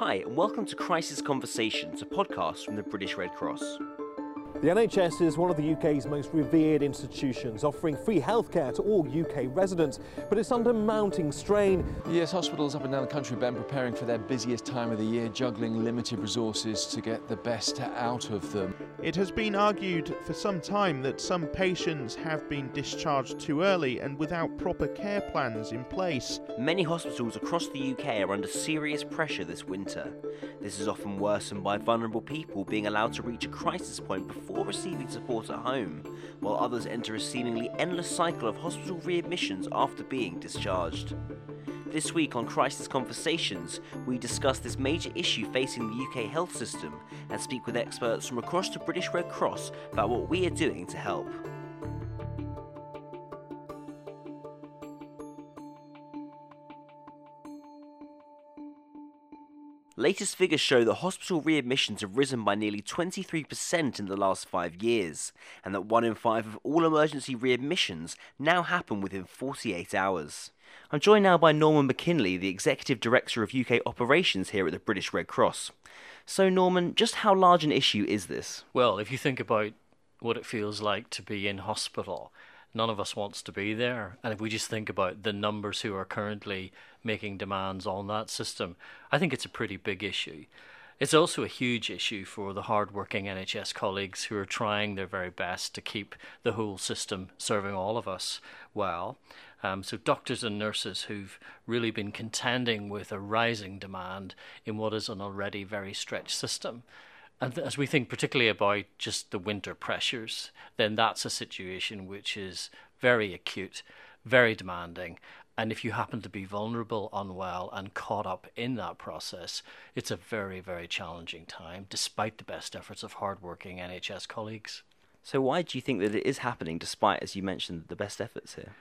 Hi, and welcome to Crisis Conversations, a podcast from the British Red Cross. The NHS is one of the UK's most revered institutions, offering free healthcare to all UK residents, but it's under mounting strain. Yes, hospitals up and down the country have been preparing for their busiest time of the year, juggling limited resources to get the best out of them. It has been argued for some time that some patients have been discharged too early and without proper care plans in place. Many hospitals across the UK are under serious pressure this winter. This is often worsened by vulnerable people being allowed to reach a crisis point before receiving support at home, while others enter a seemingly endless cycle of hospital readmissions after being discharged. This week on Crisis Conversations, we discuss this major issue facing the UK health system and speak with experts from across the British Red Cross about what we are doing to help. Latest figures show that hospital readmissions have risen by nearly 23% in the last five years, and that one in five of all emergency readmissions now happen within 48 hours. I'm joined now by Norman McKinley, the Executive Director of UK Operations here at the British Red Cross. So, Norman, just how large an issue is this? Well, if you think about what it feels like to be in hospital, none of us wants to be there. And if we just think about the numbers who are currently making demands on that system, I think it's a pretty big issue. It's also a huge issue for the hard-working NHS colleagues who are trying their very best to keep the whole system serving all of us well. Um, so, doctors and nurses who've really been contending with a rising demand in what is an already very stretched system. And as we think particularly about just the winter pressures, then that's a situation which is very acute, very demanding. And if you happen to be vulnerable, unwell, and caught up in that process, it's a very, very challenging time, despite the best efforts of hardworking NHS colleagues. So, why do you think that it is happening, despite, as you mentioned, the best efforts here?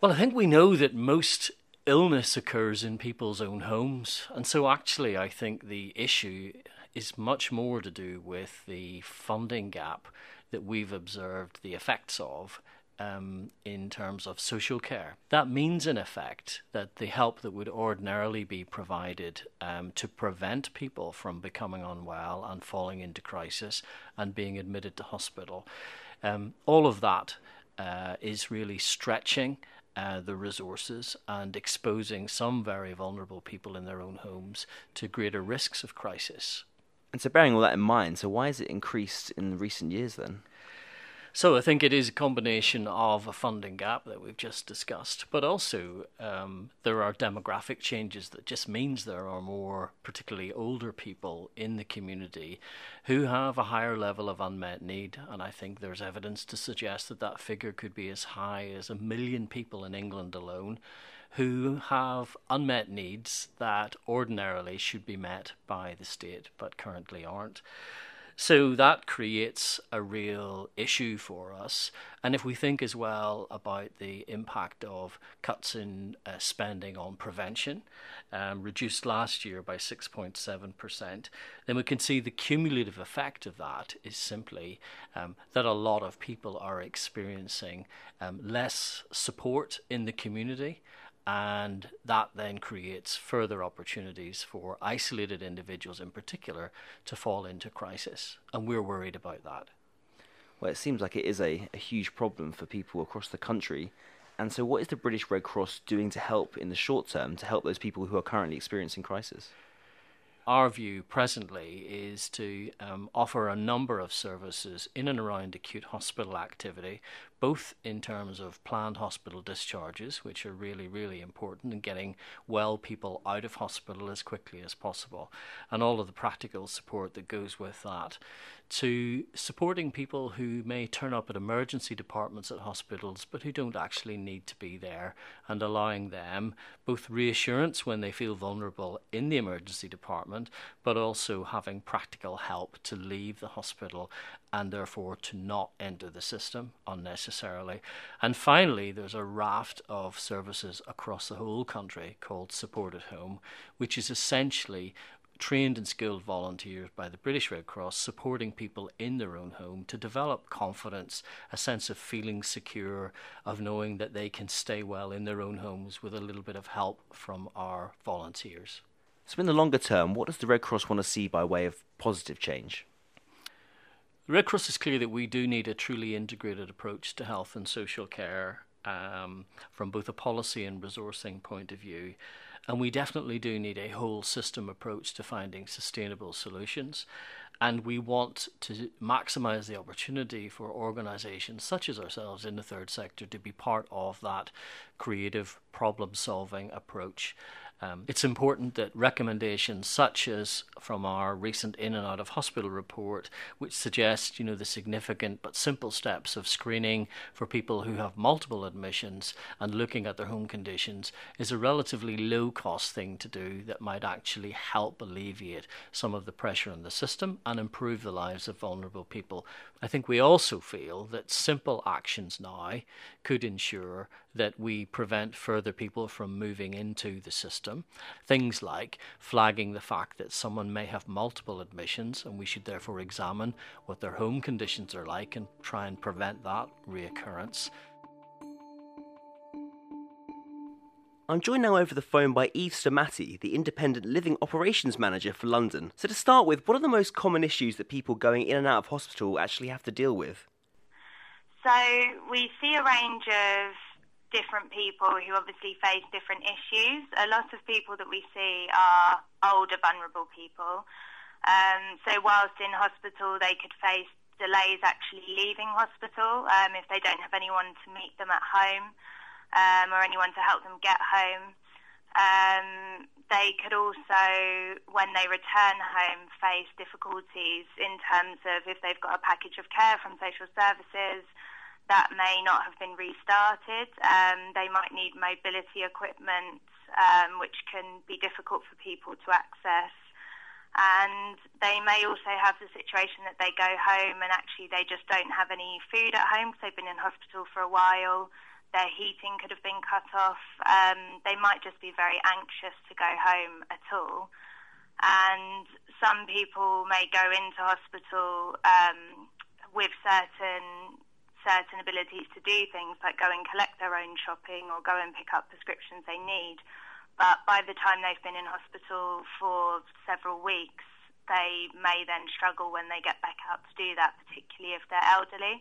Well, I think we know that most illness occurs in people's own homes. And so, actually, I think the issue is much more to do with the funding gap that we've observed the effects of um, in terms of social care. That means, in effect, that the help that would ordinarily be provided um, to prevent people from becoming unwell and falling into crisis and being admitted to hospital, um, all of that uh, is really stretching. Uh, the resources and exposing some very vulnerable people in their own homes to greater risks of crisis. And so, bearing all that in mind, so why has it increased in recent years then? So I think it is a combination of a funding gap that we've just discussed, but also um, there are demographic changes that just means there are more, particularly older people in the community who have a higher level of unmet need. And I think there's evidence to suggest that that figure could be as high as a million people in England alone who have unmet needs that ordinarily should be met by the state but currently aren't. So that creates a real issue for us. And if we think as well about the impact of cuts in uh, spending on prevention, um, reduced last year by 6.7%, then we can see the cumulative effect of that is simply um, that a lot of people are experiencing um, less support in the community and that then creates further opportunities for isolated individuals in particular to fall into crisis. And we're worried about that. Well, it seems like it is a, a huge problem for people across the country. And so, what is the British Red Cross doing to help in the short term to help those people who are currently experiencing crisis? our view presently is to um, offer a number of services in and around acute hospital activity, both in terms of planned hospital discharges, which are really, really important in getting well people out of hospital as quickly as possible, and all of the practical support that goes with that, to supporting people who may turn up at emergency departments at hospitals but who don't actually need to be there, and allowing them both reassurance when they feel vulnerable in the emergency department, but also having practical help to leave the hospital and therefore to not enter the system unnecessarily. And finally, there's a raft of services across the whole country called Support at Home, which is essentially trained and skilled volunteers by the British Red Cross supporting people in their own home to develop confidence, a sense of feeling secure, of knowing that they can stay well in their own homes with a little bit of help from our volunteers. So, in the longer term, what does the Red Cross want to see by way of positive change? The Red Cross is clear that we do need a truly integrated approach to health and social care um, from both a policy and resourcing point of view. And we definitely do need a whole system approach to finding sustainable solutions. And we want to maximize the opportunity for organizations such as ourselves in the third sector to be part of that creative problem solving approach. Um, it's important that recommendations such as from our recent in and out of hospital report, which suggests you know the significant but simple steps of screening for people who have multiple admissions and looking at their home conditions, is a relatively low cost thing to do that might actually help alleviate some of the pressure on the system and improve the lives of vulnerable people. I think we also feel that simple actions now could ensure that we prevent further people from moving into the system. Things like flagging the fact that someone may have multiple admissions, and we should therefore examine what their home conditions are like and try and prevent that reoccurrence. I'm joined now over the phone by Eve Stomati, the Independent Living Operations Manager for London. So, to start with, what are the most common issues that people going in and out of hospital actually have to deal with? So, we see a range of different people who obviously face different issues. A lot of people that we see are older, vulnerable people. Um, so whilst in hospital, they could face delays actually leaving hospital um, if they don't have anyone to meet them at home um, or anyone to help them get home. Um, they could also, when they return home, face difficulties in terms of if they've got a package of care from social services, that may not have been restarted. Um, they might need mobility equipment, um, which can be difficult for people to access. And they may also have the situation that they go home and actually they just don't have any food at home because they've been in hospital for a while. Their heating could have been cut off. Um, they might just be very anxious to go home at all. And some people may go into hospital um, with certain certain abilities to do things like go and collect their own shopping or go and pick up prescriptions they need. But by the time they've been in hospital for several weeks, they may then struggle when they get back out to do that, particularly if they're elderly.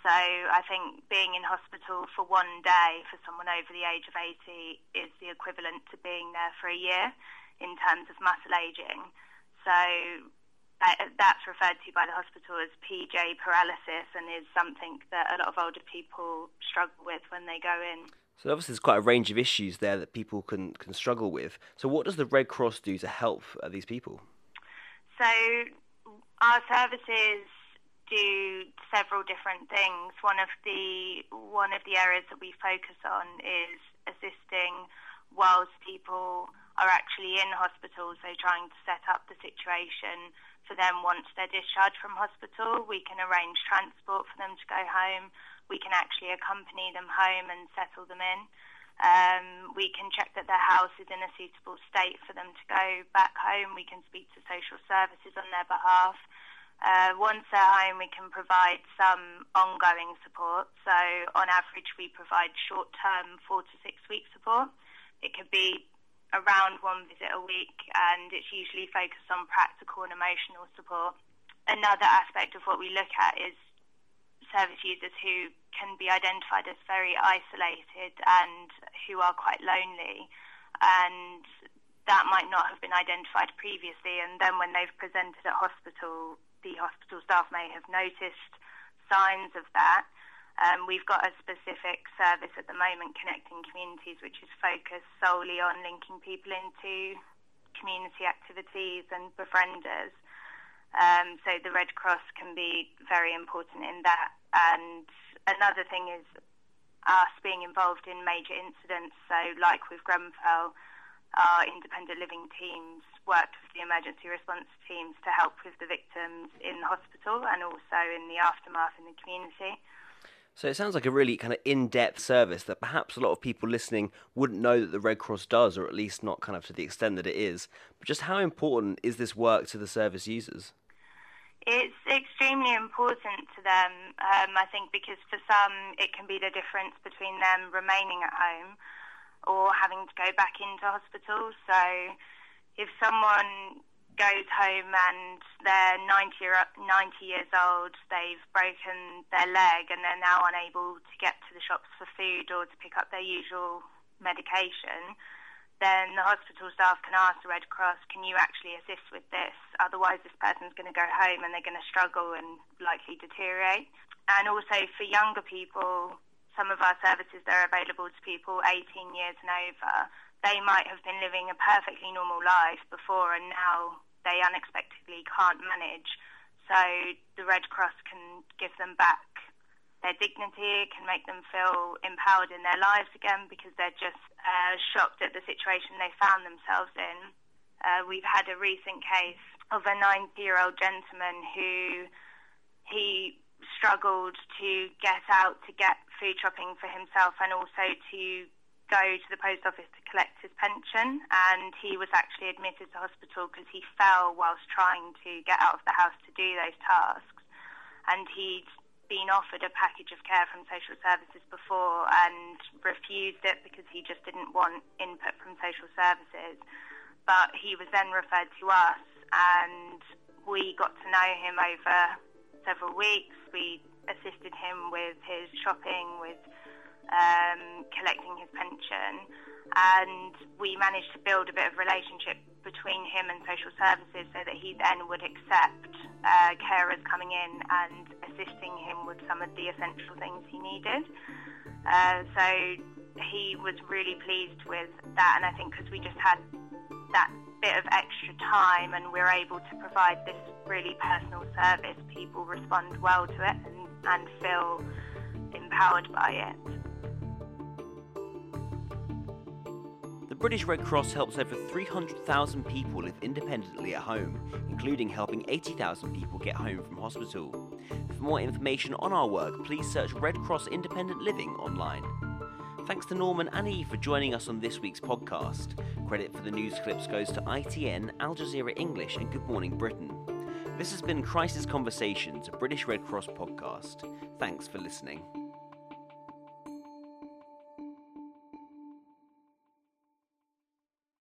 So I think being in hospital for one day for someone over the age of 80 is the equivalent to being there for a year in terms of muscle aging. So that's referred to by the hospital as PJ paralysis and is something that a lot of older people struggle with when they go in. So obviously there's quite a range of issues there that people can, can struggle with. So what does the Red Cross do to help uh, these people? So our services do several different things. One of the one of the areas that we focus on is assisting whilst people are actually in hospital, so trying to set up the situation for them once they're discharged from hospital. We can arrange transport for them to go home. We can actually accompany them home and settle them in. Um, we can check that their house is in a suitable state for them to go back home. We can speak to social services on their behalf. Uh, once they're home, we can provide some ongoing support. So, on average, we provide short term, four to six week support. It could be around one visit a week, and it's usually focused on practical and emotional support. Another aspect of what we look at is service users who can be identified as very isolated and who are quite lonely, and that might not have been identified previously. And then when they've presented at hospital, the hospital staff may have noticed signs of that. Um, we've got a specific service at the moment, Connecting Communities, which is focused solely on linking people into community activities and befrienders. Um, so the Red Cross can be very important in that. And another thing is us being involved in major incidents. So, like with Grenfell, our independent living teams worked with the emergency response teams to help with the victims in the hospital and also in the aftermath in the community. So it sounds like a really kind of in-depth service that perhaps a lot of people listening wouldn't know that the Red Cross does, or at least not kind of to the extent that it is. But just how important is this work to the service users? It's extremely important to them, um, I think, because for some it can be the difference between them remaining at home or having to go back into hospital. So if someone goes home and they're 90, 90 years old, they've broken their leg and they're now unable to get to the shops for food or to pick up their usual medication, then the hospital staff can ask the Red Cross, can you actually assist with this? Otherwise, this person's going to go home and they're going to struggle and likely deteriorate. And also for younger people, some of our services that are available to people 18 years and over, they might have been living a perfectly normal life before and now they unexpectedly can't manage. So the Red Cross can give them back their dignity, can make them feel empowered in their lives again because they're just uh, shocked at the situation they found themselves in. Uh, we've had a recent case of a 90 year old gentleman who he struggled to get out to get food shopping for himself and also to go to the post office to collect his pension, and he was actually admitted to hospital because he fell whilst trying to get out of the house to do those tasks. And he'd been offered a package of care from social services before and refused it because he just didn't want input from social services. But he was then referred to us, and we got to know him over several weeks. We assisted him with his shopping, with um, collecting his pension, and we managed to build a bit of relationship between him and social services so that he then would accept uh, carers coming in and assisting him with some of the essential things he needed. Uh, so he was really pleased with that, and I think because we just had that bit of extra time and we're able to provide this really personal service, people respond well to it and, and feel empowered by it. British Red Cross helps over 300,000 people live independently at home, including helping 80,000 people get home from hospital. For more information on our work, please search Red Cross Independent Living online. Thanks to Norman and Eve for joining us on this week's podcast. Credit for the news clips goes to ITN, Al Jazeera English, and Good Morning Britain. This has been Crisis Conversations, a British Red Cross podcast. Thanks for listening.